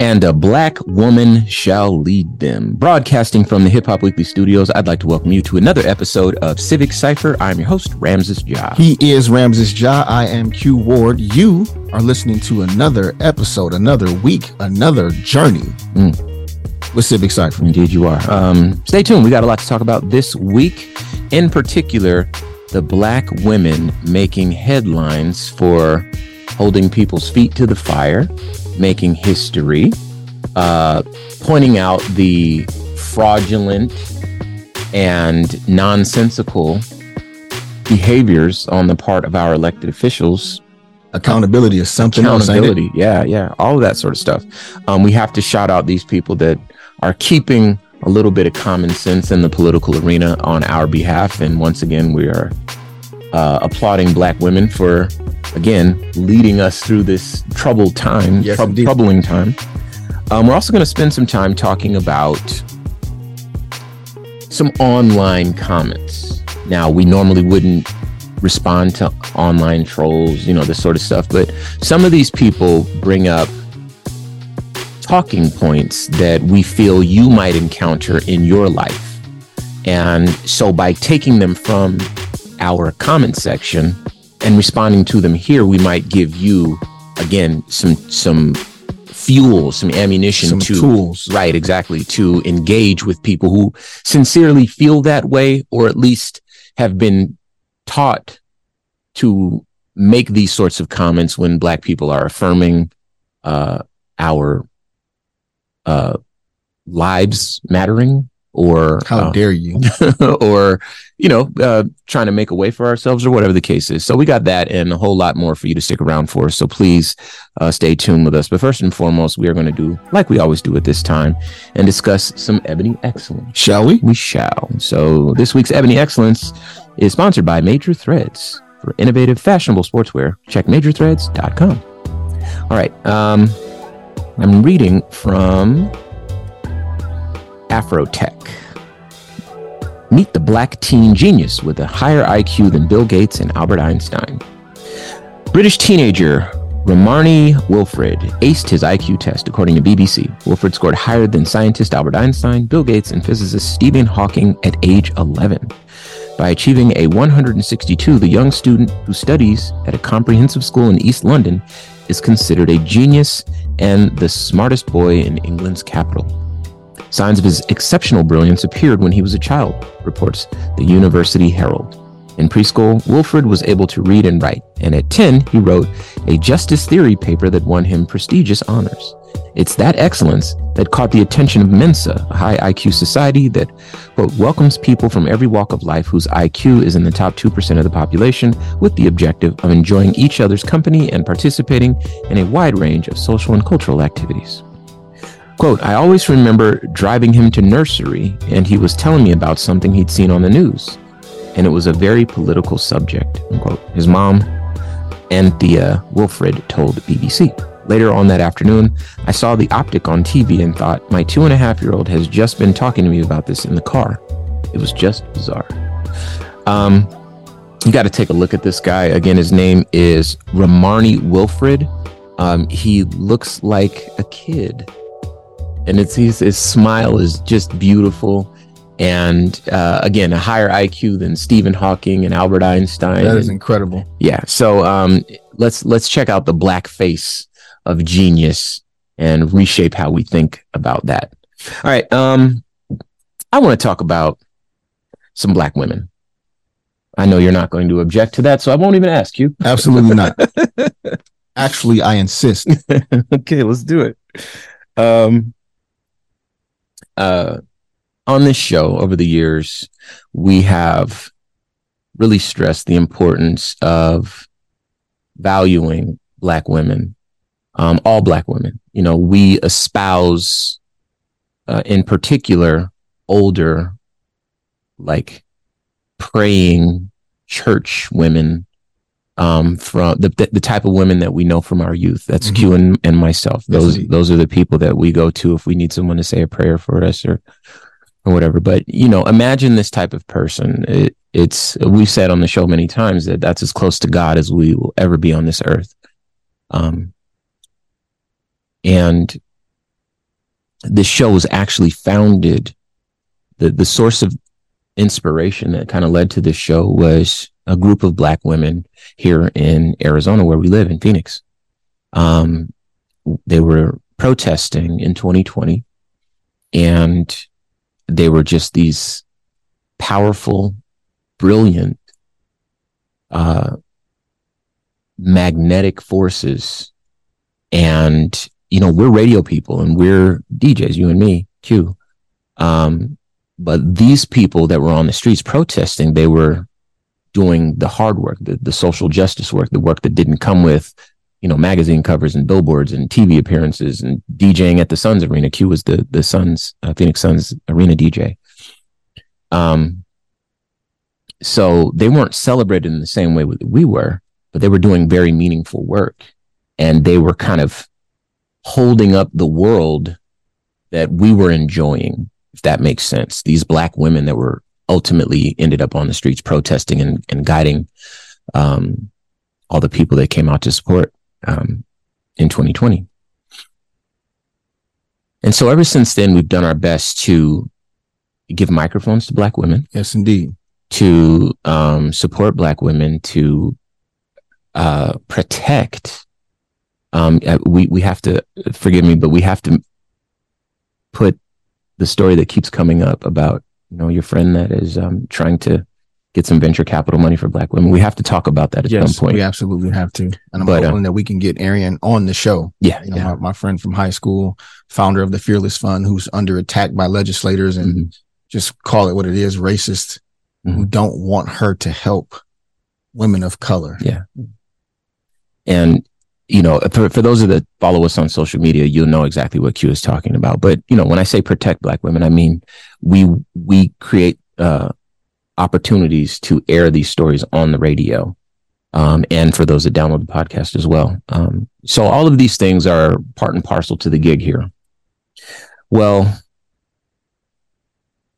and a black woman shall lead them. Broadcasting from the Hip Hop Weekly studios, I'd like to welcome you to another episode of Civic Cipher. I'm your host, Ramses Ja. He is Ramses Ja. I am Q Ward. You are listening to another episode, another week, another journey mm. with Civic Cipher. Indeed, you are. Um, stay tuned. We got a lot to talk about this week. In particular, the black women making headlines for holding people's feet to the fire making history, uh, pointing out the fraudulent and nonsensical behaviors on the part of our elected officials. Accountability is something Accountability, else, yeah, yeah, all of that sort of stuff. Um, we have to shout out these people that are keeping a little bit of common sense in the political arena on our behalf. And once again, we are uh, applauding Black women for again, leading us through this troubled time, yes, tr- troubling time. Um, we're also going to spend some time talking about some online comments. Now, we normally wouldn't respond to online trolls, you know, this sort of stuff, but some of these people bring up talking points that we feel you might encounter in your life. And so by taking them from our comment section, and responding to them here, we might give you again some some fuel, some ammunition some to tools. Right, exactly, to engage with people who sincerely feel that way or at least have been taught to make these sorts of comments when black people are affirming uh, our uh, lives mattering or how uh, dare you. or you know uh, trying to make a way for ourselves or whatever the case is. So we got that and a whole lot more for you to stick around for. So please uh, stay tuned with us. But first and foremost we are going to do like we always do at this time and discuss some ebony excellence. Shall we? We shall. So this week's ebony excellence is sponsored by major threads. For innovative fashionable sportswear check majorthreads.com all right um i'm reading from Afrotech. Meet the black teen genius with a higher IQ than Bill Gates and Albert Einstein. British teenager Ramarni Wilfred aced his IQ test, according to BBC. Wilfred scored higher than scientist Albert Einstein, Bill Gates, and physicist Stephen Hawking at age 11. By achieving a 162, the young student who studies at a comprehensive school in East London is considered a genius and the smartest boy in England's capital. Signs of his exceptional brilliance appeared when he was a child, reports the University Herald. In preschool, Wilfred was able to read and write, and at 10, he wrote a justice theory paper that won him prestigious honors. It's that excellence that caught the attention of Mensa, a high IQ society that, quote, welcomes people from every walk of life whose IQ is in the top 2% of the population with the objective of enjoying each other's company and participating in a wide range of social and cultural activities. Quote, I always remember driving him to nursery and he was telling me about something he'd seen on the news. And it was a very political subject, unquote. His mom, Anthea Wilfred, told BBC. Later on that afternoon, I saw the optic on TV and thought, my two and a half year old has just been talking to me about this in the car. It was just bizarre. Um, you got to take a look at this guy. Again, his name is Ramarni Wilfred. Um, he looks like a kid and it's his, his smile is just beautiful. And uh, again a higher iq than stephen hawking and albert einstein that is incredible. Yeah. So um, let's let's check out the black face of genius and reshape how we think about that. All right. Um, i want to talk about some black women. I know you're not going to object to that so i won't even ask you. Absolutely not. Actually i insist. Okay let's do it. Um uh, on this show over the years, we have really stressed the importance of valuing Black women, um, all Black women. You know, we espouse, uh, in particular, older, like praying church women um, from the, the type of women that we know from our youth. That's mm-hmm. Q and, and myself. Those yes, those are the people that we go to if we need someone to say a prayer for us or or whatever. But you know, imagine this type of person. It, it's we've said on the show many times that that's as close to God as we will ever be on this earth. Um, and this show was actually founded. The the source of inspiration that kind of led to this show was a group of black women here in Arizona, where we live in Phoenix. Um, they were protesting in 2020 and they were just these powerful, brilliant, uh, magnetic forces. And, you know, we're radio people and we're DJs, you and me, Q. Um, but these people that were on the streets protesting, they were doing the hard work, the, the social justice work, the work that didn't come with, you know, magazine covers and billboards and TV appearances and DJing at the Suns arena. Q was the, the Suns, uh, Phoenix Suns arena DJ. Um, so they weren't celebrated in the same way we were, but they were doing very meaningful work and they were kind of holding up the world that we were enjoying if that makes sense. These black women that were ultimately ended up on the streets protesting and, and guiding um, all the people that came out to support um, in 2020. And so ever since then, we've done our best to give microphones to black women. Yes, indeed. To um, support black women, to uh, protect. Um, uh, we we have to forgive me, but we have to put the story that keeps coming up about you know your friend that is um, trying to get some venture capital money for black women. We have to talk about that at yes, some point. We absolutely have to. And I'm but, hoping uh, that we can get Arian on the show. Yeah. You know, yeah. My, my, friend from high school, founder of the Fearless Fund, who's under attack by legislators and mm-hmm. just call it what it is, racist, mm-hmm. who don't want her to help women of color. Yeah. And you know, for, for those of that follow us on social media, you'll know exactly what Q is talking about. But, you know, when I say protect black women, I mean, we, we create, uh, opportunities to air these stories on the radio. Um, and for those that download the podcast as well. Um, so all of these things are part and parcel to the gig here. Well,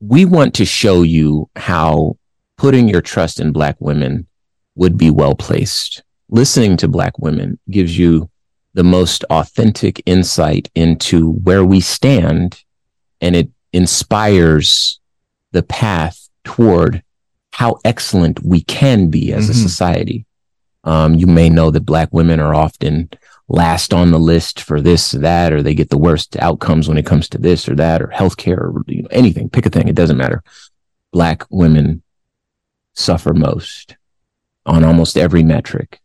we want to show you how putting your trust in black women would be well placed listening to Black women gives you the most authentic insight into where we stand and it inspires the path toward how excellent we can be as mm-hmm. a society. Um, you may know that Black women are often last on the list for this or that, or they get the worst outcomes when it comes to this or that, or healthcare, or you know, anything. Pick a thing; it doesn't matter. Black women suffer most on almost every metric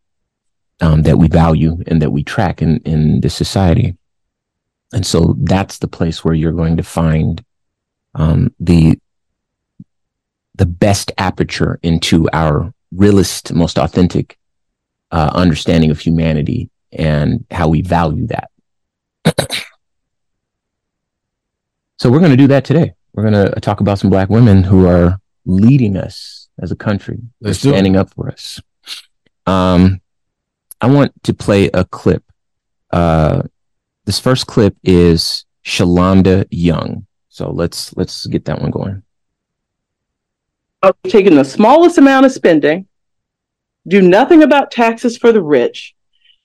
um, that we value and that we track in, in this society. And so that's the place where you're going to find um, the the best aperture into our realist, most authentic uh, understanding of humanity and how we value that. so we're going to do that today. We're going to talk about some black women who are leading us as a country. They're standing up for us. Um, I want to play a clip. Uh, this first clip is Shalanda Young. So let's let's get that one going. Taking the smallest amount of spending, do nothing about taxes for the rich,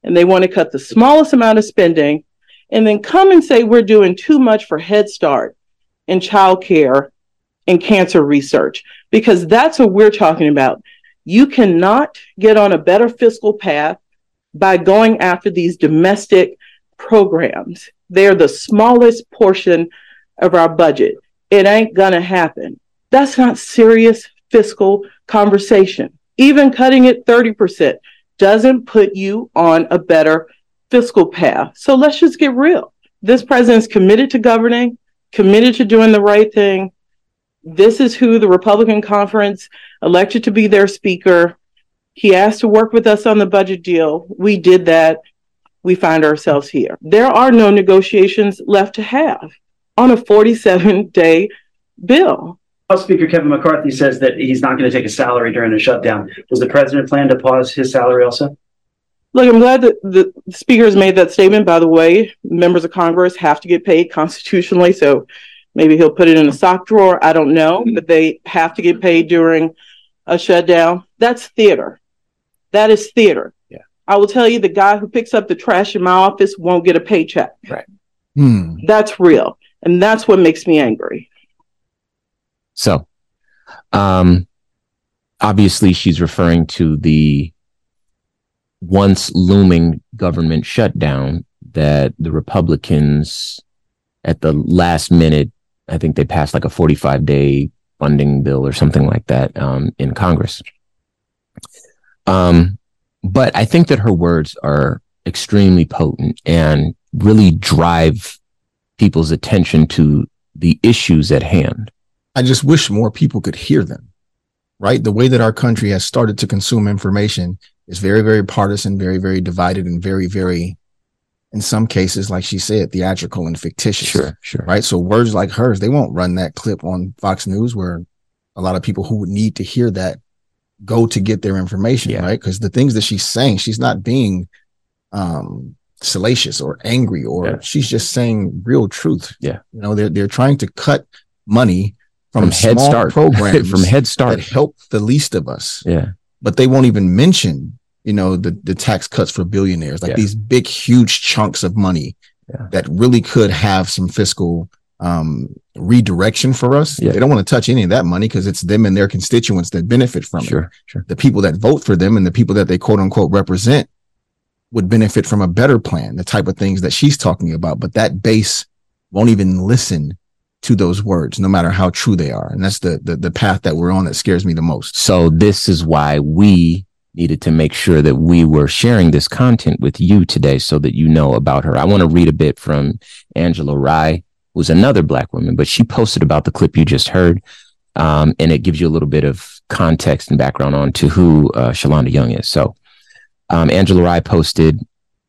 and they want to cut the smallest amount of spending, and then come and say we're doing too much for Head Start and child care and cancer research, because that's what we're talking about. You cannot get on a better fiscal path by going after these domestic programs. They're the smallest portion of our budget. It ain't going to happen. That's not serious fiscal conversation. Even cutting it 30% doesn't put you on a better fiscal path. So let's just get real. This president's committed to governing, committed to doing the right thing. This is who the Republican conference elected to be their speaker. He asked to work with us on the budget deal. We did that. We find ourselves here. There are no negotiations left to have on a 47 day bill. House Speaker Kevin McCarthy says that he's not going to take a salary during a shutdown. Does the president plan to pause his salary also? Look, I'm glad that the speaker has made that statement. By the way, members of Congress have to get paid constitutionally, so maybe he'll put it in a sock drawer. I don't know, but they have to get paid during a shutdown. That's theater. That is theater. Yeah. I will tell you the guy who picks up the trash in my office won't get a paycheck. Right. Hmm. That's real. And that's what makes me angry. So, um, obviously, she's referring to the once looming government shutdown that the Republicans at the last minute, I think they passed like a 45 day funding bill or something like that um, in Congress. Um, but I think that her words are extremely potent and really drive people's attention to the issues at hand. I just wish more people could hear them, right? The way that our country has started to consume information is very, very partisan, very, very divided, and very, very, in some cases, like she said, theatrical and fictitious. Sure, sure. Right. So words like hers, they won't run that clip on Fox News where a lot of people who would need to hear that go to get their information, yeah. right? Because the things that she's saying, she's not being um salacious or angry or yeah. she's just saying real truth. Yeah. You know, they're they're trying to cut money from, from Head Start programs from Head Start that help the least of us. Yeah. But they won't even mention, you know, the the tax cuts for billionaires, like yeah. these big, huge chunks of money yeah. that really could have some fiscal um redirection for us. Yeah. They don't want to touch any of that money because it's them and their constituents that benefit from sure, it. Sure. The people that vote for them and the people that they quote unquote represent would benefit from a better plan, the type of things that she's talking about. But that base won't even listen to those words, no matter how true they are. And that's the, the, the path that we're on that scares me the most. So this is why we needed to make sure that we were sharing this content with you today so that you know about her. I want to read a bit from Angela Rye, who's another black woman, but she posted about the clip you just heard. Um, and it gives you a little bit of context and background on to who uh, Shalanda Young is. So um, Angela Rye posted,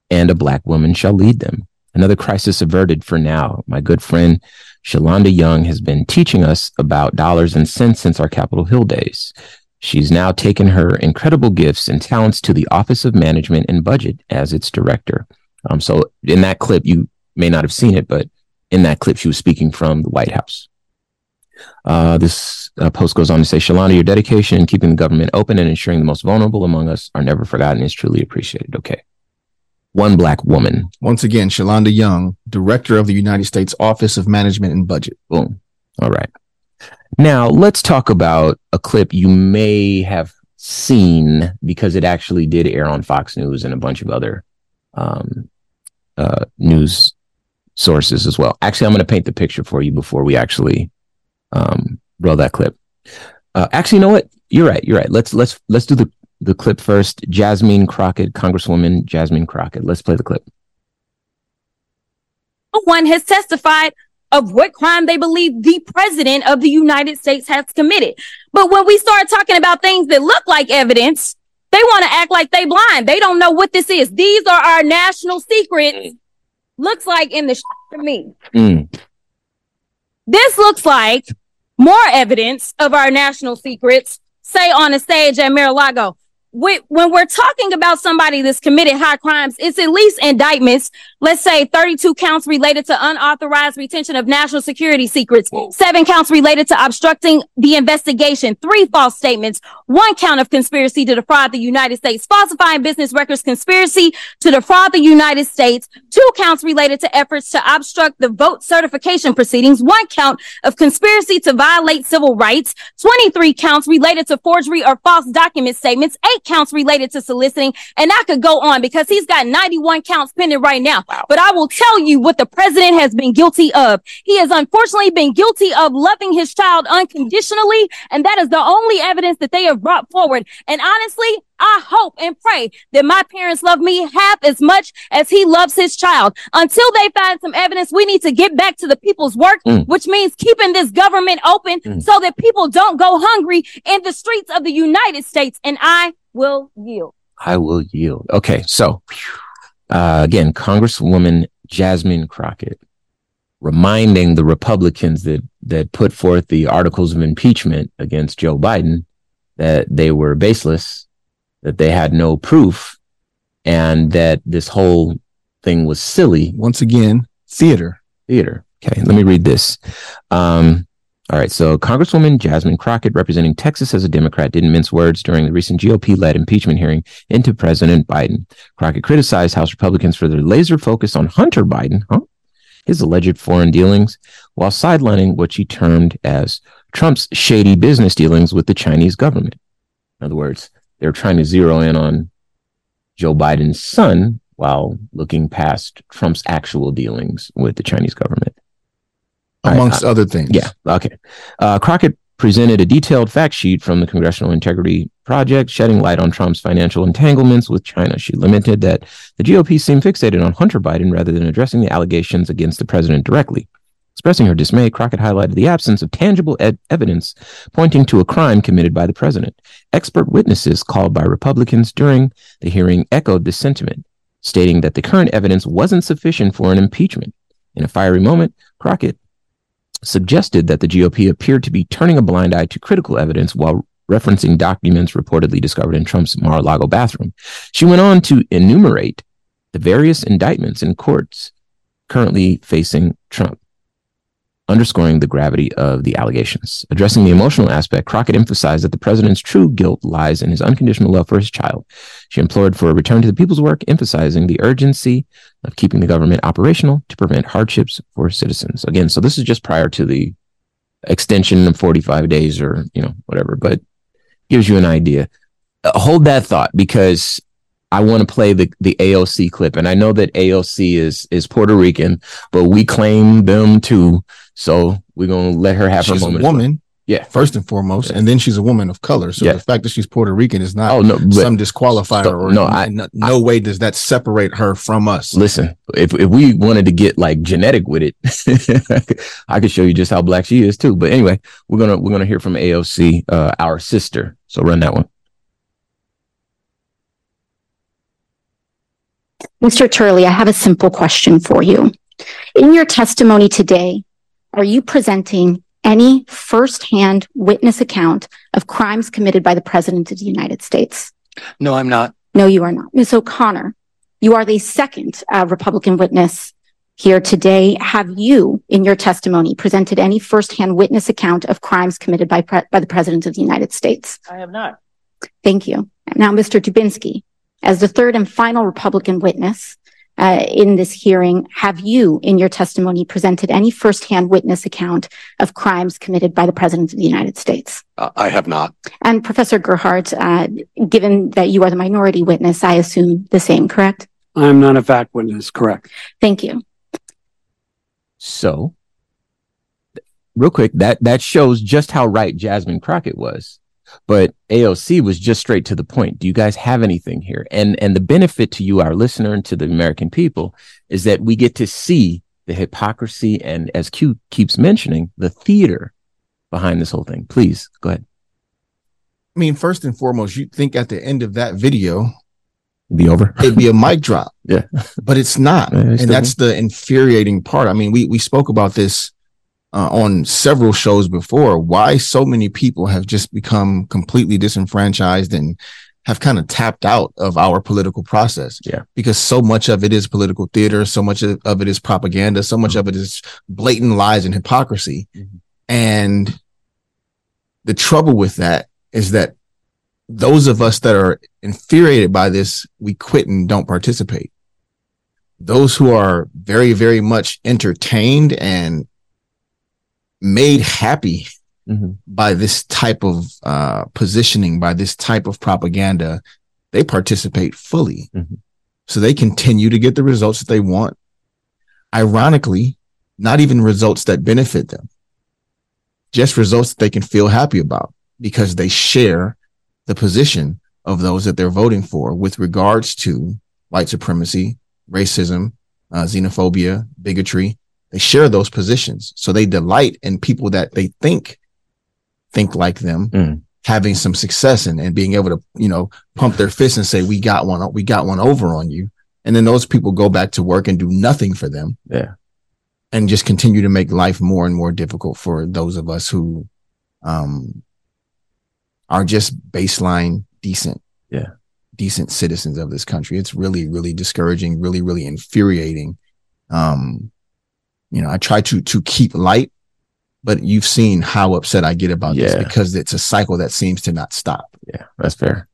and a black woman shall lead them. Another crisis averted for now. My good friend Shalanda Young has been teaching us about dollars and cents since our Capitol Hill days. She's now taken her incredible gifts and talents to the Office of Management and Budget as its director. Um, so in that clip, you may not have seen it, but in that clip, she was speaking from the White House. Uh, this uh, post goes on to say, Shalanda, your dedication in keeping the government open and ensuring the most vulnerable among us are never forgotten is truly appreciated. Okay one black woman. Once again, Shalanda Young, director of the United States Office of Management and Budget. Boom. All right. Now let's talk about a clip you may have seen because it actually did air on Fox News and a bunch of other um, uh, news sources as well. Actually, I'm going to paint the picture for you before we actually um, roll that clip. Uh, actually, you know what? You're right. You're right. Let's let's let's do the the clip first. Jasmine Crockett, Congresswoman Jasmine Crockett. Let's play the clip. No One has testified of what crime they believe the president of the United States has committed. But when we start talking about things that look like evidence, they want to act like they blind. They don't know what this is. These are our national secrets. Looks like in the sh- to me. Mm. This looks like more evidence of our national secrets, say on a stage at Mar-a-Lago when we're talking about somebody that's committed high crimes, it's at least indictments. Let's say 32 counts related to unauthorized retention of national security secrets, seven counts related to obstructing the investigation, three false statements, one count of conspiracy to defraud the United States, falsifying business records, conspiracy to defraud the United States, two counts related to efforts to obstruct the vote certification proceedings, one count of conspiracy to violate civil rights, 23 counts related to forgery or false document statements, eight eight counts related to soliciting. And I could go on because he's got 91 counts pending right now. Wow. But I will tell you what the president has been guilty of. He has unfortunately been guilty of loving his child unconditionally. And that is the only evidence that they have brought forward. And honestly, I hope and pray that my parents love me half as much as he loves his child. Until they find some evidence, we need to get back to the people's work, mm. which means keeping this government open mm. so that people don't go hungry in the streets of the United States. And I will yield. I will yield. Okay. So, uh, again, Congresswoman Jasmine Crockett reminding the Republicans that, that put forth the articles of impeachment against Joe Biden that they were baseless, that they had no proof, and that this whole thing was silly. Once again, theater. Theater. Okay. Let me read this. Um, all right. So Congresswoman Jasmine Crockett, representing Texas as a Democrat, didn't mince words during the recent GOP led impeachment hearing into President Biden. Crockett criticized House Republicans for their laser focus on Hunter Biden, huh? his alleged foreign dealings while sidelining what she termed as Trump's shady business dealings with the Chinese government. In other words, they're trying to zero in on Joe Biden's son while looking past Trump's actual dealings with the Chinese government. Amongst I, I, other things. Yeah. Okay. Uh, Crockett presented a detailed fact sheet from the Congressional Integrity Project, shedding light on Trump's financial entanglements with China. She lamented that the GOP seemed fixated on Hunter Biden rather than addressing the allegations against the president directly. Expressing her dismay, Crockett highlighted the absence of tangible ed- evidence pointing to a crime committed by the president. Expert witnesses called by Republicans during the hearing echoed this sentiment, stating that the current evidence wasn't sufficient for an impeachment. In a fiery moment, Crockett suggested that the GOP appeared to be turning a blind eye to critical evidence while referencing documents reportedly discovered in Trump's Mar a Lago bathroom. She went on to enumerate the various indictments in courts currently facing Trump underscoring the gravity of the allegations. Addressing the emotional aspect, Crockett emphasized that the president's true guilt lies in his unconditional love for his child. She implored for a return to the people's work, emphasizing the urgency of keeping the government operational to prevent hardships for citizens. Again, so this is just prior to the extension of 45 days or, you know, whatever, but gives you an idea. Uh, hold that thought because I want to play the the AOC clip, and I know that AOC is is Puerto Rican, but we claim them too. So we're gonna let her have she's her moment. She's a woman, yeah, first and foremost, yeah. and then she's a woman of color. So yeah. the fact that she's Puerto Rican is not oh no some disqualifier so, or no, I, no, no I, way does that separate her from us. Listen, if if we wanted to get like genetic with it, I could show you just how black she is too. But anyway, we're gonna we're gonna hear from AOC, uh, our sister. So run that one. Mr. Turley, I have a simple question for you. In your testimony today, are you presenting any firsthand witness account of crimes committed by the President of the United States? No, I'm not. No, you are not. Ms. O'Connor, you are the second uh, Republican witness here today. Have you, in your testimony, presented any firsthand witness account of crimes committed by, pre- by the President of the United States? I have not. Thank you. Now, Mr. Dubinsky, as the third and final Republican witness in this hearing, have you, in your testimony, presented any firsthand witness account of crimes committed by the President of the United States? Uh, I have not. And Professor Gerhardt, uh, given that you are the minority witness, I assume the same, correct? I'm not a fact witness, correct. Thank you. So, real quick, that that shows just how right Jasmine Crockett was but AOC was just straight to the point. Do you guys have anything here? And and the benefit to you, our listener, and to the American people is that we get to see the hypocrisy and as Q keeps mentioning, the theater behind this whole thing. Please go ahead. I mean, first and foremost, you think at the end of that video, be over. It'd be a mic drop. Yeah. But it's not. Yeah, and that's the infuriating part. I mean, we we spoke about this uh, on several shows before why so many people have just become completely disenfranchised and have kind of tapped out of our political process. Yeah. Because so much of it is political theater, so much of it is propaganda, so much mm-hmm. of it is blatant lies and hypocrisy. Mm-hmm. And the trouble with that is that those of us that are infuriated by this, we quit and don't participate. Those who are very, very much entertained and made happy mm-hmm. by this type of uh, positioning, by this type of propaganda, they participate fully. Mm-hmm. So they continue to get the results that they want. Ironically, not even results that benefit them, just results that they can feel happy about because they share the position of those that they're voting for with regards to white supremacy, racism, uh, xenophobia, bigotry, they share those positions. So they delight in people that they think think like them, mm. having some success and, and being able to, you know, pump their fists and say, we got one, we got one over on you. And then those people go back to work and do nothing for them. Yeah. And just continue to make life more and more difficult for those of us who um are just baseline decent. Yeah. Decent citizens of this country. It's really, really discouraging, really, really infuriating. Um, you know, I try to to keep light, but you've seen how upset I get about yeah. this because it's a cycle that seems to not stop. Yeah, that's fair.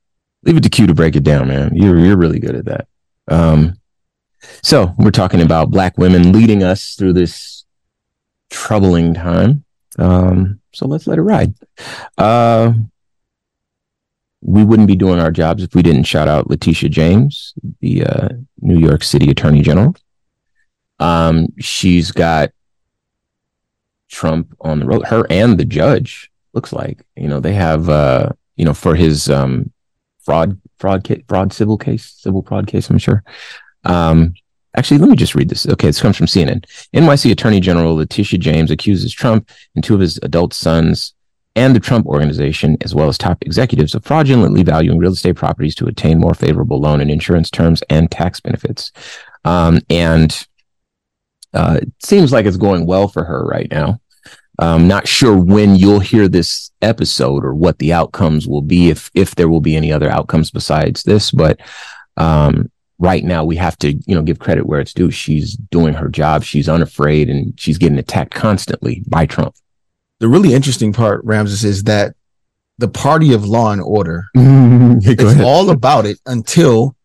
Leave it to Q to break it down, man. You're you're really good at that. Um, So we're talking about black women leading us through this troubling time. Um, so let's let it ride. Uh, we wouldn't be doing our jobs if we didn't shout out Letitia James, the uh, New York City Attorney General. Um, she's got Trump on the road. Her and the judge looks like you know they have uh, you know for his um, fraud fraud fraud civil case civil fraud case. I'm sure. Um, actually, let me just read this. Okay, this comes from CNN. NYC Attorney General Letitia James accuses Trump and two of his adult sons and the Trump organization, as well as top executives, of fraudulently valuing real estate properties to attain more favorable loan and insurance terms and tax benefits. Um, and uh, it seems like it's going well for her right now. I'm not sure when you'll hear this episode or what the outcomes will be, if if there will be any other outcomes besides this. But um, right now, we have to, you know, give credit where it's due. She's doing her job. She's unafraid, and she's getting attacked constantly by Trump. The really interesting part, Ramses, is that the party of law and order it's it's all about it until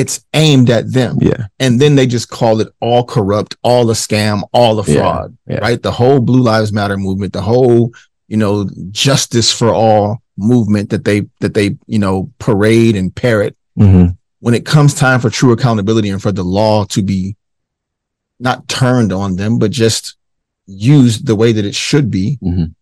it's aimed at them. Yeah. And then they just call it all corrupt, all a scam, all a fraud, yeah. right? The whole Blue Lives Matter movement, the whole, you know, justice for all movement that they, that they, you know, parade and parrot Mhm. when it comes time for true accountability and for the law to be not turned on them, but just used the way that it should be, Mhm.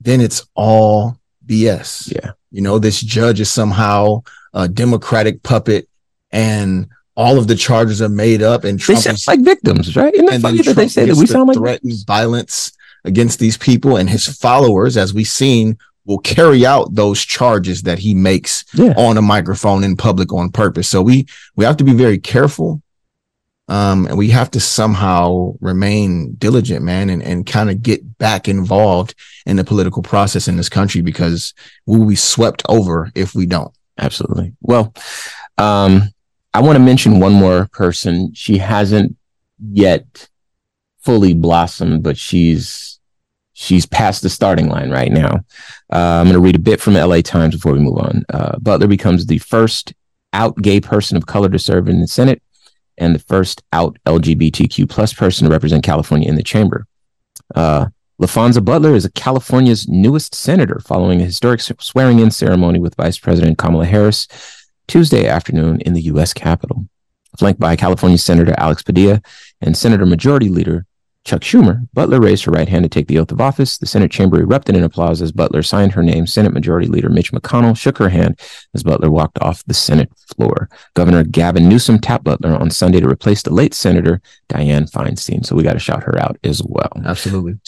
then it's all BS. Yeah. You know, this judge is somehow a Democratic puppet and all of the charges are made up and They sound like victims, right? Isn't and funny that they Trump say that we sound like threaten violence against these people and his followers, as we've seen, will carry out those charges that he makes Yeah. on a microphone in public on purpose. So we we have to be very careful. Um, and we have to somehow remain diligent, man, and, and kind of get back involved in the political process in this country because we'll be swept over if we don't. Absolutely. Well, um, I want to mention one more person. She hasn't yet fully blossomed, but she's she's past the starting line right now. Uh, I'm going to read a bit from the LA Times before we move on. Uh, Butler becomes the first out gay person of color to serve in the Senate and the first out LGBTQ plus person to represent California in the chamber. Uh, Laphonza Butler is California's newest senator following a historic swearing in ceremony with Vice President Kamala Harris Tuesday afternoon in the U.S. Capitol. Flanked by California Senator Alex Padilla and Senator Majority Leader Chuck Schumer, Butler raised her right hand to take the oath of office. The Senate chamber erupted in applause as Butler signed her name. Senate Majority Leader Mitch McConnell shook her hand as Butler walked off the Senate floor. Governor Gavin Newsom tapped Butler on Sunday to replace the late Senator Dianne Feinstein. So we got to shout her out as well. Absolutely.